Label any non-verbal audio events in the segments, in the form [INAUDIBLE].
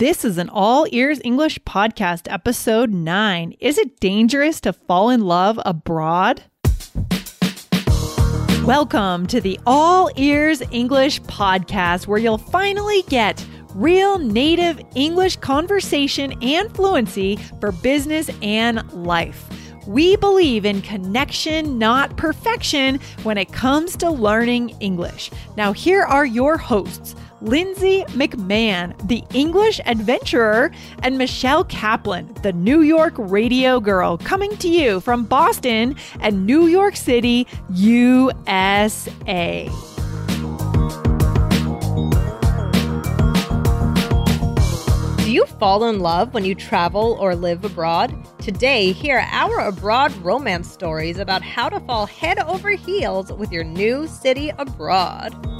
This is an All Ears English podcast, episode 9. Is it dangerous to fall in love abroad? Welcome to the All Ears English podcast, where you'll finally get real native English conversation and fluency for business and life. We believe in connection, not perfection, when it comes to learning English. Now, here are your hosts. Lindsay McMahon, the English adventurer, and Michelle Kaplan, the New York radio girl, coming to you from Boston and New York City, USA. Do you fall in love when you travel or live abroad? Today, hear our abroad romance stories about how to fall head over heels with your new city abroad.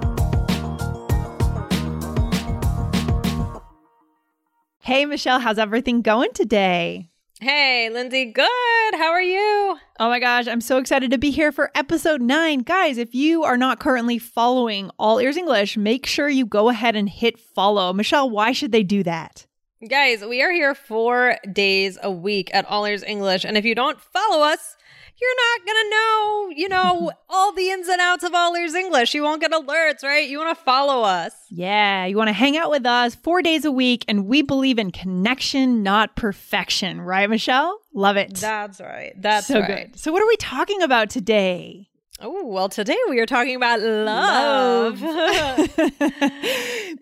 Hey, Michelle, how's everything going today? Hey, Lindsay, good. How are you? Oh my gosh, I'm so excited to be here for episode nine. Guys, if you are not currently following All Ears English, make sure you go ahead and hit follow. Michelle, why should they do that? Guys, we are here four days a week at All Ears English. And if you don't follow us, you're not going to know, you know, [LAUGHS] all the ins and outs of All Ears English. You won't get alerts, right? You want to follow us. Yeah, you want to hang out with us four days a week, and we believe in connection, not perfection, right, Michelle? Love it. That's right. That's so right. good. So, what are we talking about today? Oh, well, today we are talking about love. [LAUGHS]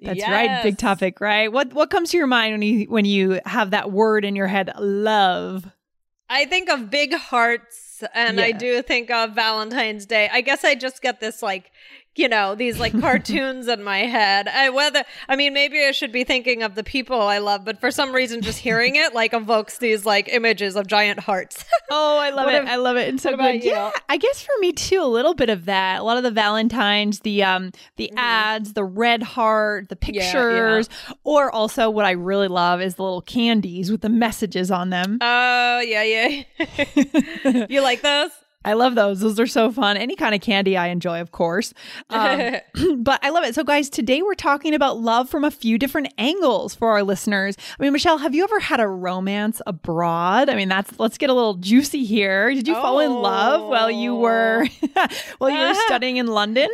That's right, big topic, right? What what comes to your mind when you when you have that word in your head, love? I think of big hearts and I do think of Valentine's Day. I guess I just get this like, you know, these like [LAUGHS] cartoons in my head. I whether I mean maybe I should be thinking of the people I love, but for some reason just hearing it like evokes these like images of giant hearts. [LAUGHS] Oh, I love it. ab- I love it. It's so good. you? Yeah, I guess for me too, a little bit of that. A lot of the Valentines, the um, the ads, the red heart, the Mm-hmm. Yeah, yeah. pictures, or also what I really love is the little candies with the messages on them. Oh, yeah, yeah. [LAUGHS] you like those? I love those. Those are so fun. Any kind of candy I enjoy, of course. Um, [LAUGHS] [CLEARS THROAT] but I love it. So, guys, today we're talking about love from a few different angles for our listeners. I mean, Michelle, have you ever had a romance abroad? I mean, that's let's get a little juicy here. Did you fall in love while you were [LAUGHS] while you were [LAUGHS] studying in London?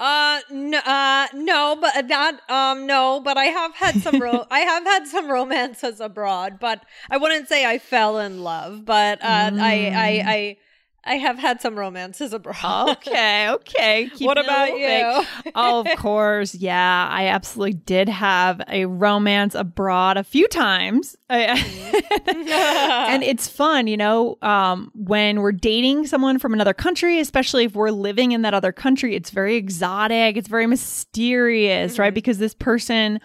Uh no, uh no, but not um no, but I have had some ro- I have had some romances abroad, but I wouldn't say I fell in love, but uh I I I I have had some romances abroad. Okay, [LAUGHS] okay. Keep What about you? oh, of [LAUGHS] course. Yeah, I absolutely did have a romance abroad a few times. [LAUGHS] And it's fun, you know, um, when we're dating someone from another country, especially if we're living in that other country, it's very exotic, it's very mysterious, right? Because this person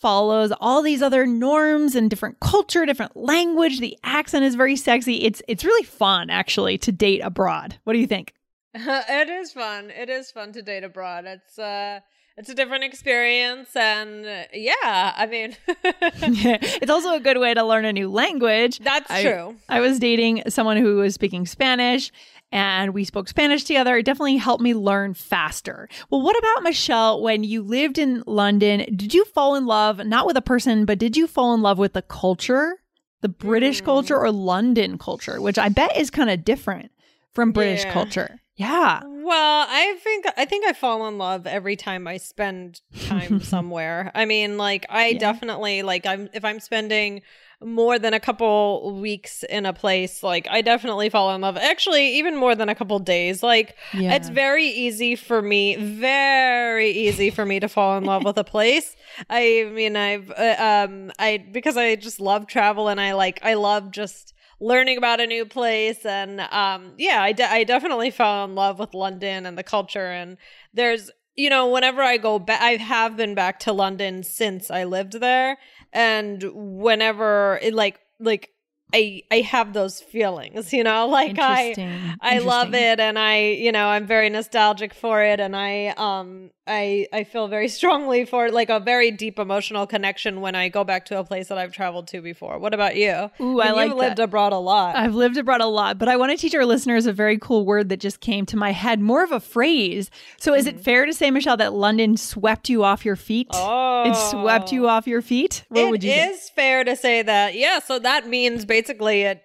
follows all these other norms and different culture, different language. The accent is very sexy. It's it's really fun actually to date abroad. What do you think? [LAUGHS] it is fun. It is fun to date abroad. It's uh it's a different experience and uh, yeah, I mean [LAUGHS] [LAUGHS] it's also a good way to learn a new language. That's I- true. I was dating someone who was speaking Spanish and we spoke Spanish together. It definitely helped me learn faster. Well, what about Michelle? When you lived in London, did you fall in love not with a person, but did you fall in love with the culture, the British Mm. culture or London culture, which I bet is kind of different from British Yeah. culture? Yeah. Well, I think I think I fall in love every time I spend time [LAUGHS] somewhere. I mean, like I Yeah. definitely like I'm if I'm spending more than a couple weeks in a place, like I definitely fall in love. Actually, even more than a couple days. Like Yeah. it's very easy for me, very easy for me to fall in love with a place. [LAUGHS] I mean, I've uh, um I because I just love travel and I like I love just learning about a new place and um yeah I, de- I definitely fell in love with london and the culture and there's you know whenever i go back i have been back to london since i lived there and whenever it like like I I have those feelings, you know, [LAUGHS] like I Interesting. I love Interesting. it and I, you know, I'm very nostalgic for it and I um I I feel very [LAUGHS] strongly for like a very deep emotional connection when I go back to a place that I've traveled to before. What about you? Ooh, I like You've lived that. abroad a lot. I've lived abroad a lot, but I want to teach our listeners a very cool word that just came to my head, more of a phrase. So, is it mm-hmm. fair to say, Michelle, that London swept you off your feet? oh. It swept you oh. off your feet? What It would you say? is fair to say that. Yeah, so that means basically it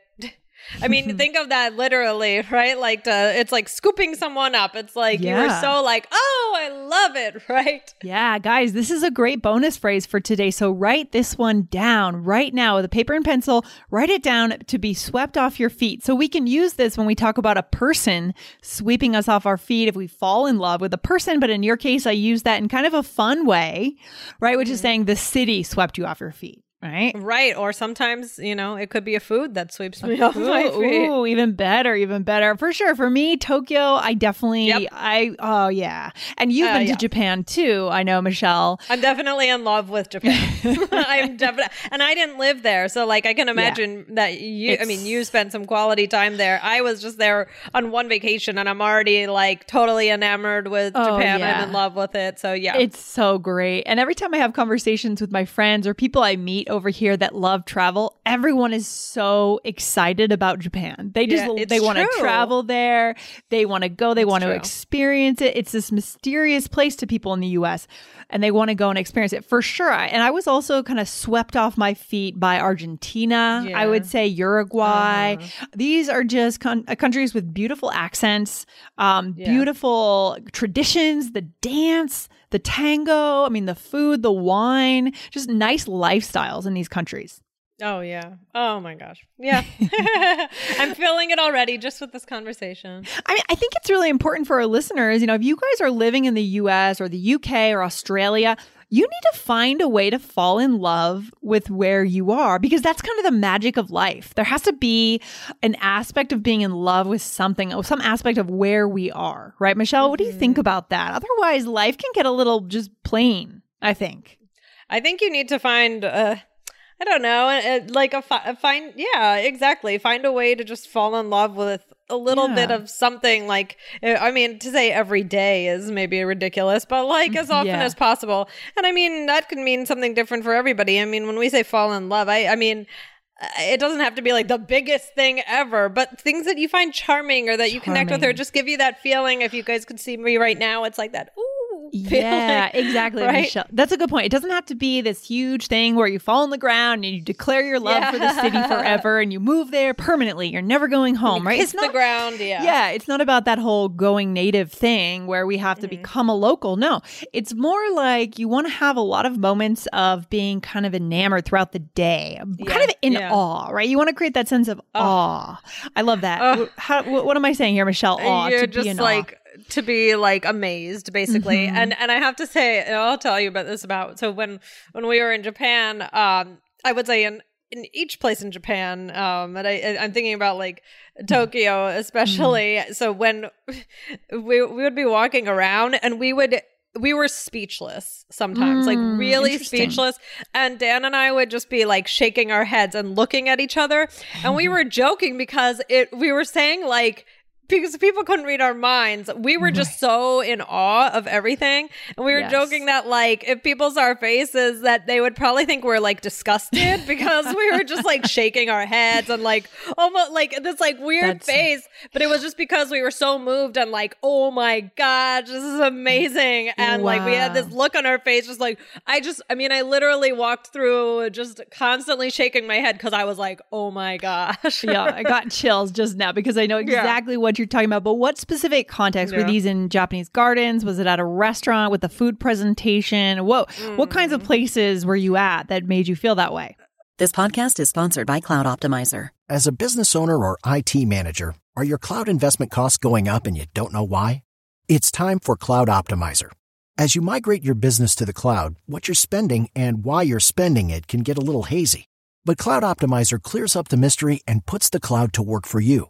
I mean, mm-hmm. think of that literally, right? Like to, it's like scooping someone up. It's like you were so like, "Oh, I love it," [LAUGHS] right? Yeah, guys, this is a great bonus phrase for today. So write this one down right now with a paper and pencil. Write it down to be swept off your feet. So we can use this when we talk about a person sweeping us off our feet if we fall in love with a person. But in your case, I use that in kind of a fun way, right? Which is mm-hmm. saying the city swept you off your feet, right? Right, or sometimes, you know, it could be a food that sweeps me [LAUGHS] off my feet. ooh, even better, even better. For sure. For me, Tokyo, I definitely, Yep. I, oh yeah. And you've Uh, been yeah. to Japan too, I know, Michelle. I'm definitely in love with Japan. [LAUGHS] [LAUGHS] I'm definitely, and I didn't live there, so like I can imagine that you. I mean, you spent some quality time there. I was just there on one vacation, and I'm already like totally enamored with Oh, Japan. yeah. I'm in love with it. So yeah, It's so great. And every time I have conversations with my friends or people I meet over here that love travel, everyone is so excited about Japan. They just Yeah, they want to travel there. They want to go, they want to experience it. It's this mysterious place to people in the US and they want to go and experience it for sure. And I was also kind of swept off my feet by Argentina. Yeah. I would say Uruguay. Uh-huh. These are just con- uh, countries with beautiful accents, um, Yeah. beautiful traditions, the dance, the tango. I mean, the food, the wine, just nice lifestyles in these countries. Oh yeah, oh my gosh, yeah. [LAUGHS] [LAUGHS] I'm feeling it already just with this conversation. I mean, I think it's really important for our listeners. You know, if you guys are living in the US or the UK or Australia, you need to find a way to fall in love with where you are because that's kind of the magic of life. There has to be an aspect of being in love with something, or some aspect of where we are, right? Michelle, what do you think about that? Otherwise, life can get a little just plain, I think. I think you need to find uh I don't know, uh, like a, fi- find yeah, exactly. Find a way to just fall in love with a little Yeah. bit of something like uh, I mean, to say every day is maybe ridiculous, but like as often Yeah. as possible. And I mean, that can mean something different for everybody. I mean, when we say fall in love, I I mean uh, it doesn't have to be like the biggest thing ever, but things that you find charming or that you connect with or just give you that feeling. If you guys could see me right now, it's like that. Ooh, Yeah, feeling, exactly, right? Michelle. That's a good point. It doesn't have to be this huge thing where you fall on the ground and you declare your love for the city [LAUGHS] forever and you move there permanently. You're never going home, right? Kiss the ground. Yeah. Yeah, it's not about that whole going native thing where we have to Mm-hmm. become a local. No, it's more like you want to have a lot of moments of being kind of enamored throughout the day, kind of in yeah. awe, right? You want to create that sense of awe. I love that. Oh. How, what am I saying here, Michelle? Awe. You're to be just in awe. like to be like amazed basically Mhm. and and i have to say and i'll tell you about this about so when when we were in japan um i would say in in each place in japan um and i i'm thinking about like tokyo especially so when [LAUGHS] we we would be walking around and we would we were speechless sometimes, like Mm, really speechless. And Dan and I would just be like shaking our heads and looking at each other. And we were joking because it we were saying like because people couldn't read our minds. We were just so in awe of everything. And we were Yes. joking that like if people saw our faces that they would probably think we're like disgusted [LAUGHS] because we were just like shaking our heads and like almost like this like weird That's- face. But it was just because we were so moved and like, oh my gosh, this is amazing. And like we had this look on our face, just like I just I mean, I literally walked through just constantly shaking my head because I was like, oh my gosh. yeah, I got [LAUGHS] chills just now because I know Yeah. exactly what you're talking about. But what specific context were these in Japanese gardens? Was it at a restaurant with a food presentation? What what kinds Mm. of places were you at that made you feel that way? This podcast is sponsored by Cloud Optimizer. As a business owner or IT manager, are your cloud investment costs going up and you don't know why? It's time for Cloud Optimizer. As you migrate your business to the cloud, what you're spending and why you're spending it can get a little hazy. But Cloud Optimizer clears up the mystery and puts the cloud to work for you.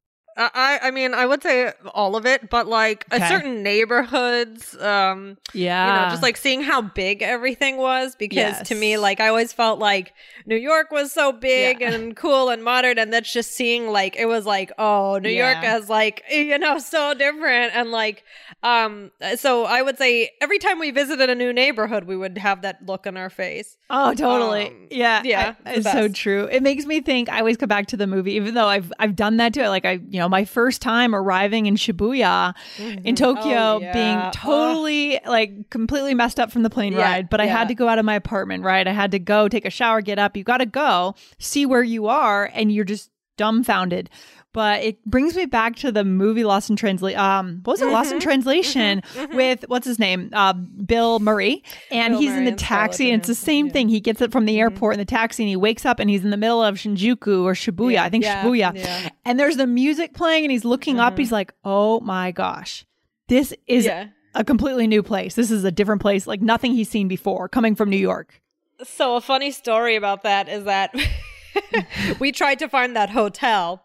I, I mean, I would say all of it, but like Okay. a certain neighborhoods, um, Yeah. you know, just like seeing how big everything was. Because to me, like I always felt like New York was so big Yeah. and cool and modern, and that's just seeing like it was like, oh, New York Yeah. is like you know so different, and like, um, so I would say every time we visited a new neighborhood, we would have that look on our face. Oh, totally. Um, yeah, yeah, I- it's it's so true. It makes me think. I always go back to the movie, even though I've I've done that too. Like I, you know, my first time arriving in Shibuya, mm-hmm. in Tokyo, Oh, yeah. being Ugh. totally like completely messed up from the plane Yeah, ride. But I had to go out of my apartment. Right, I had to go take a shower, get up. You got to go see where you are, and you're just dumbfounded. But it brings me back to the movie Lost in Translation. Um, what was it? Lost Mm-hmm. in Translation with what's his name? Uh, Bill Murray, and Bill he's in the and taxi, and it's the same yeah. thing. He gets it from the airport in the taxi, and he wakes up, and he's in the middle of Shinjuku or Shibuya. Yeah, I think yeah, Shibuya. Mm-hmm. and there's the music playing, and he's looking up. He's like, "Oh my gosh, this is a completely new place. This is a different place, like nothing he's seen before, coming from New York." So a funny story about that is that [LAUGHS] [LAUGHS] we tried to find that hotel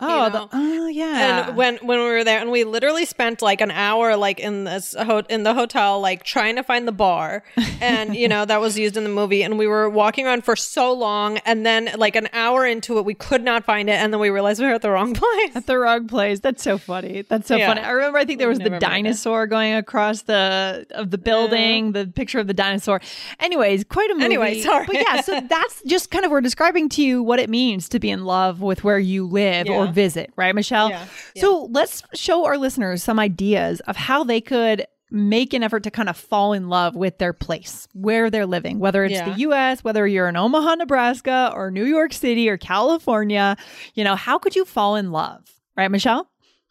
Oh, know? the, oh yeah. and when when we were there and we literally spent like an hour like in this ho- in the hotel like trying to find the bar [LAUGHS] and you know that was used in the movie and we were walking around for so long and then like an hour into it we could not find it and then we realized we were at the wrong [LAUGHS] place At the wrong place. That's so funny. That's so Yeah. funny. I remember. I think there was the dinosaur going across the of the building. The picture of the dinosaur. Anyways, quite a movie. Anyway, sorry. But yeah, so [LAUGHS] that's just kind of we're describing to you what it means to be in love with where you live or Yeah. visit, right, Michelle? Yeah. So let's show our listeners some ideas of how they could make an effort to kind of fall in love with their place where they're living whether it's Yeah. the US whether you're in Omaha Nebraska or New York City or California you know how could you fall in love right Michelle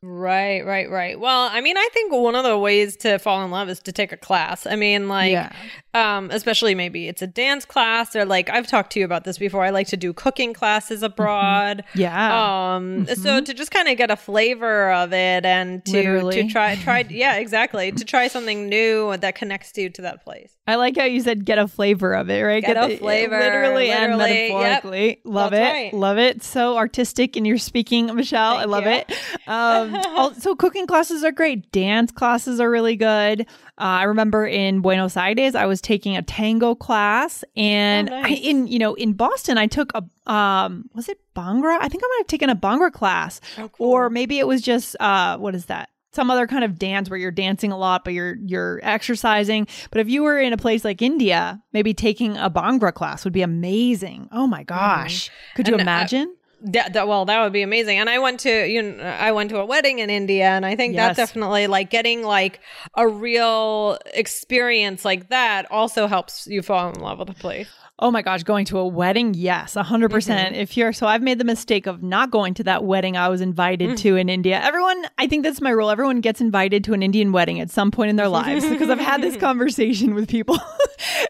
right right right. Well i mean i think one of the ways to fall in love is to take a class. I mean like Yeah. um especially maybe it's a dance class or like i've talked to you about this before. I like to do cooking classes abroad. Yeah. um so to just kind of get a flavor of it and to Literally. to try try [LAUGHS] yeah exactly. To try something new that connects you to that place I like how you said get a flavor of it, right? Get a the- flavor, literally, and literally, yep. metaphorically. Love That's it, right. love it. So artistic in your speaking, Michelle. I love you. it. Um, [LAUGHS] also, cooking classes are great. Dance classes are really good. Uh, I remember in Buenos Aires, I was taking a tango class, and Oh, I, in you know in Boston, I took a um, was it Bhangra? I think I might have taken a Bhangra class, Oh, cool. or maybe it was just uh, what is that? Some other kind of dance where you're dancing a lot, but you're you're exercising. But if you were in a place like India, maybe taking a Bhangra class would be amazing. Oh my gosh, could you And, uh, imagine? That, that- well, that would be amazing. And I went to you know I went to a wedding in India, and I think Yes. that definitely like getting like a real experience like that also helps you fall in love with the place. Oh my gosh, going to a wedding? Yes, 100%. Mm-hmm. percent If you're so I've made the mistake of not going to that wedding I was invited mm. to in India. Everyone, I think that's my rule. Everyone gets invited to an Indian wedding at some point in their lives because I've had this [LAUGHS] conversation with people.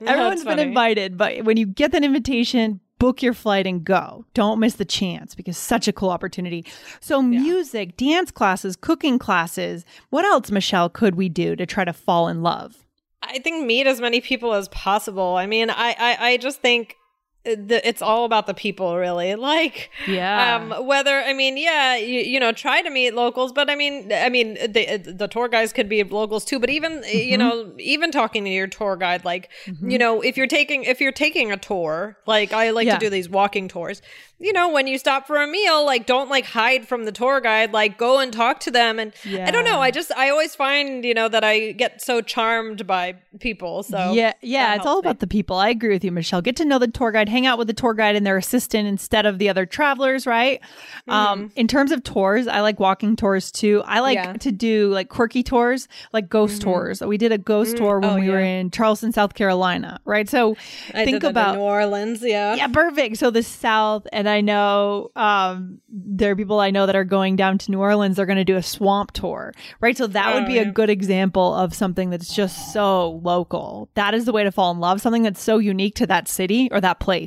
Everyone's been invited, but when you get that invitation, book your flight and go. Don't miss the chance because such a cool opportunity. So music, dance classes, cooking classes. What else, Michelle, could we do to try to fall in love? I think meet as many people as possible. I mean, I I, I just think the, it's all about the people, really. [LAUGHS] Like, Yeah. um, whether I mean, yeah, you, you know, try to meet locals, but I mean, I mean, the the tour guides could be locals too. But even you know, even talking to your tour guide, like, you know, if you're taking if you're taking a tour, like I like Yeah. to do these walking tours. You know, when you stop for a meal, like don't like hide from the tour guide, like go and talk to them. And I don't know, I just I always find you know that I get so charmed by people. So yeah, yeah, it's all me. about the people. I agree with you, Michelle. Get to know the tour guide. Hang out with the tour guide and their assistant instead of the other travelers, right? Um, in terms of tours, I like walking tours too. I like Yeah. to do like quirky tours, like ghost tours. We did a ghost tour when Oh, we were in Charleston, South Carolina, right? So I think about New Orleans. Yeah. yeah, perfect. So the South, and I know um, there are people I know that are going down to New Orleans. They're going to do a swamp tour, right? So that would Oh, be a good example of something that's just so local. That is the way to fall in love. Something that's so unique to that city or that place.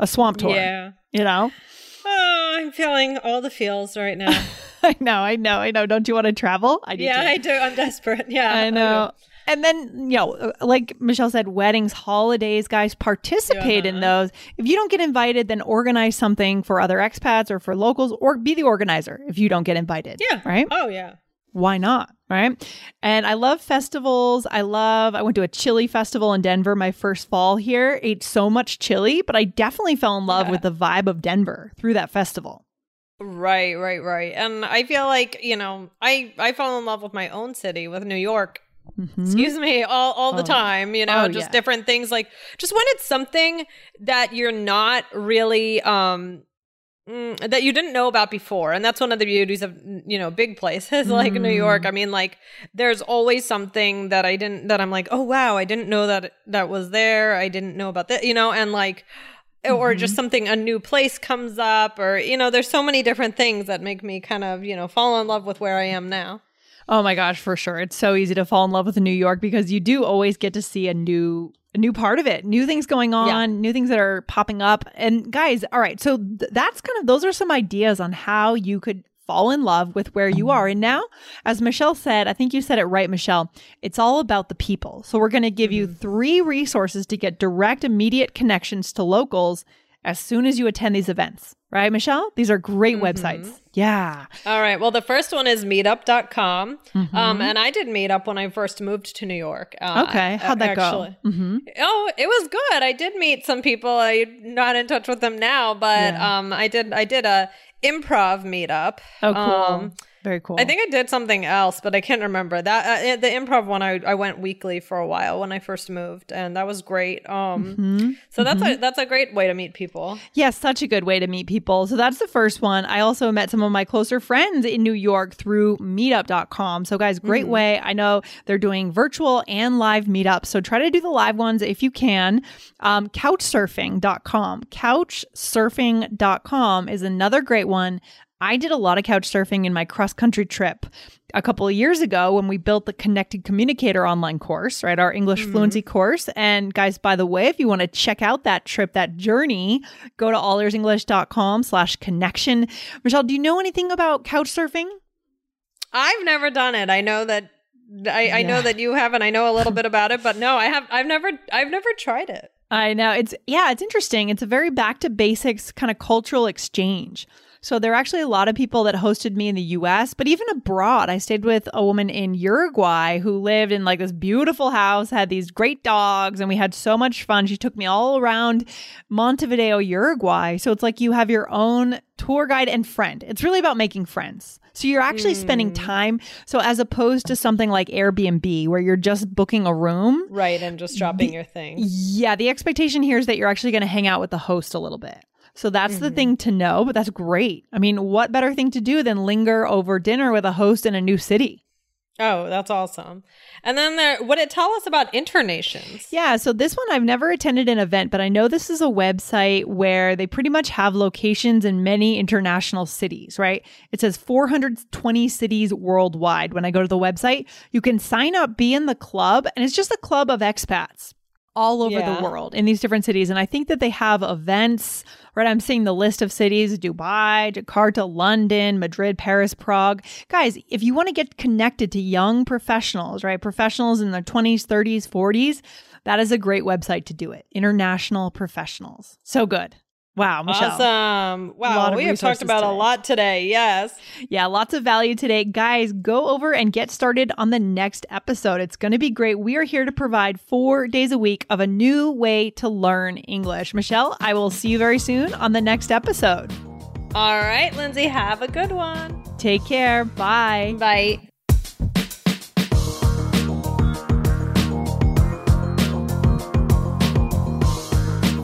A swamp tour. Yeah. You know. Oh, I'm feeling all the feels right now. [LAUGHS] I know. I know. I know. Don't you want to travel? I do. yeah. I do. I'm desperate. [LAUGHS] Yeah. I know. And then, you know, like Michelle said, weddings, holidays, guys, participate in Uh-huh. those. If you don't get invited, then organize something for other expats or for locals or be the organizer if you don't get invited. Yeah. Right? Oh, yeah. Why not? Right. And I love festivals. I love, I went to a chili festival in Denver my first fall here, ate so much chili, but I definitely fell in love with the vibe of Denver through that festival. Right, right, right. And I feel like, you know, I I fall in love with my own city, with New York. Excuse me, all all the Mm-hmm. Oh. time, you know, Oh, just yeah. different things like just when it's something that you're not really um mm, that you didn't know about before and that's one of the beauties of you know big places [LAUGHS] like new york Mm. i mean like there's always something that i didn't that i'm like oh wow i didn't know that that was there i didn't know about that you know and like or Mm-hmm. just something a new place comes up or you know there's so many different things that make me kind of you know fall in love with where i am now Oh my gosh, for sure. It's so easy to fall in love with New York because you do always get to see a new a new part of it, new things going on, Yeah. new things that are popping up. And guys, all right, so th- that's kind of those are some ideas on how you could fall in love with where you are. And now, as Michelle said, I think you said it right, Michelle, it's all about the people. So we're going to give you mm-hmm. three resources to get direct immediate connections to locals as soon as you attend these events. Right, Michelle? These are great websites. Yeah. All right. Well, the first one is meetup.com. Mm-hmm. Um, and I did meetup when I first moved to New York. Uh, Okay. How'd that actually. go? hmm Oh, it was good. I did meet some people. I'm not in touch with them now, but Yeah. um, I did. I did a improv meetup. Oh, cool. Um, Very cool. I think I did something else, but I can't remember that. Uh, the improv one, I, I went weekly for a while when I first moved, and that was great. Um, Mm-hmm. so that's a that's a great way to meet people. Yes, such a good way to meet people. So that's the first one. I also met some of my closer friends in New York through meetup.com. So, guys, great way. I know they're doing virtual and live meetups. So, try to do the live ones if you can. Um, couchsurfing.com. Couchsurfing.com is another great one. I did a lot of couch surfing in my cross country trip a couple of years ago when we built the Connected Communicator online course, right? Our English mm-hmm. fluency course. And guys, by the way, if you want to check out that trip, that journey, go to allearsenglish.com slash connection. Michelle, do you know anything about couch surfing? I've never done it. I know that. I, I know that you have, and I know a little bit about it, but no, I have. I've never. I've never tried it. I know. It's yeah, it's interesting. It's a very back to basics kind of cultural exchange. So there are actually a lot of people that hosted me in the US, but even abroad. I stayed with a woman in Uruguay who lived in like this beautiful house, had these great dogs, and we had so much fun. She took me all around Montevideo, Uruguay. So it's like you have your own tour guide and friend. It's really about making friends. So you're actually spending hmm. time. So as opposed to something like Airbnb where you're just booking a room, Right, and just dropping your thing. yeah, the expectation here is that you're actually going to hang out with the host a little bit. So that's the mm-hmm. thing to know, but that's great. I mean, what better thing to do than linger over dinner with a host in a new city? Oh, that's awesome. And then there, what it tell us about internations? Yeah, so this one I've never attended an event, but I know this is a website where they pretty much have locations in many international cities, right? It says 420 cities worldwide. When I go to the website, you can sign up, be in the club, and it's just a club of expats all over Yeah. the world in these different cities. And I think that they have events, right? I'm seeing the list of cities Dubai, Jakarta, London, Madrid, Paris, Prague. Guys, if you want to get connected to young professionals, right? Professionals in their 20s, 30s, 40s, that is a great website to do it. International professionals. So good. Wow, Michelle. Awesome. Wow, we have talked about a lot today. Yes. Yeah, lots of value today. Guys, go over and get started on the next episode. It's going to be great. We are here to provide four days a week of a new way to learn English. Michelle, I will see you very soon on the next episode. All right, Lindsay, have a good one. Take care. Bye. Bye.